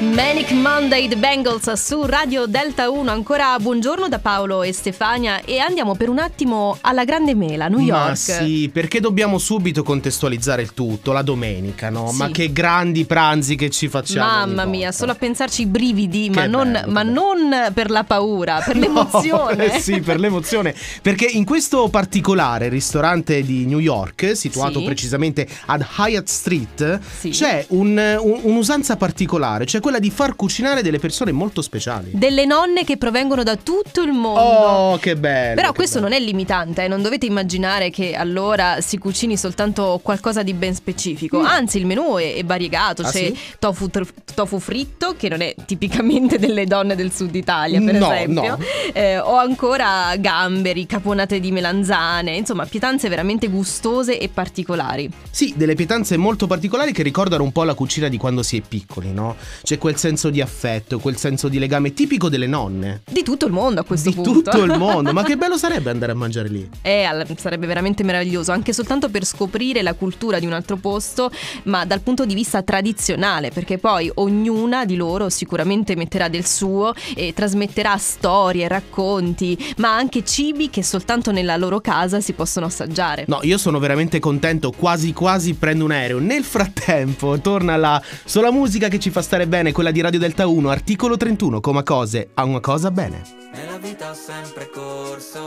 Manic Monday The Bengals su Radio Delta 1. Ancora buongiorno da Paolo e Stefania e andiamo per un attimo alla Grande Mela, New York. Ma sì, perché dobbiamo subito contestualizzare il tutto, la domenica, no? Sì. Ma che grandi pranzi che ci facciamo. Mamma mia, solo a pensarci i brividi, ma, non, ma non per la paura, per l'emozione. No, eh sì, per l'emozione. Perché in questo particolare ristorante di New York, situato Sì. precisamente ad Hyatt Street, Sì. c'è un- un- un'usanza particolare, cioè quella di far cucinare delle persone molto speciali. Delle nonne che provengono da tutto il mondo. Oh, che bello. Però che questo bello. non è limitante, eh, non dovete immaginare che allora si cucini soltanto qualcosa di ben specifico. Anzi, il menù è, è variegato, Ah, c'è sì? tofu, tr- tofu fritto, che non è tipicamente delle donne del sud Italia, per No, esempio. no. Eh, o ancora gamberi, caponate di melanzane, insomma, pietanze veramente gustose e particolari. Sì, delle pietanze molto particolari che ricordano un po' la cucina di quando si è piccoli, no? C'è quel senso di affetto, quel senso di legame tipico delle nonne. Di tutto il mondo a questo Di punto. tutto il mondo, ma che bello sarebbe andare a mangiare lì. Eh, sarebbe veramente meraviglioso, anche soltanto per scoprire la cultura di un altro posto, ma dal punto di vista tradizionale, perché poi ognuna di loro sicuramente metterà del suo e trasmetterà storie, racconti, ma anche cibi che soltanto nella loro casa si possono assaggiare. No, io sono veramente contento, quasi quasi prendo un aereo. Nel frattempo torna la sola musica che ci fa stare bene, quella di Radio Delta 1, articolo 31, come cose, a una cosa bene. Nella vita ho sempre corso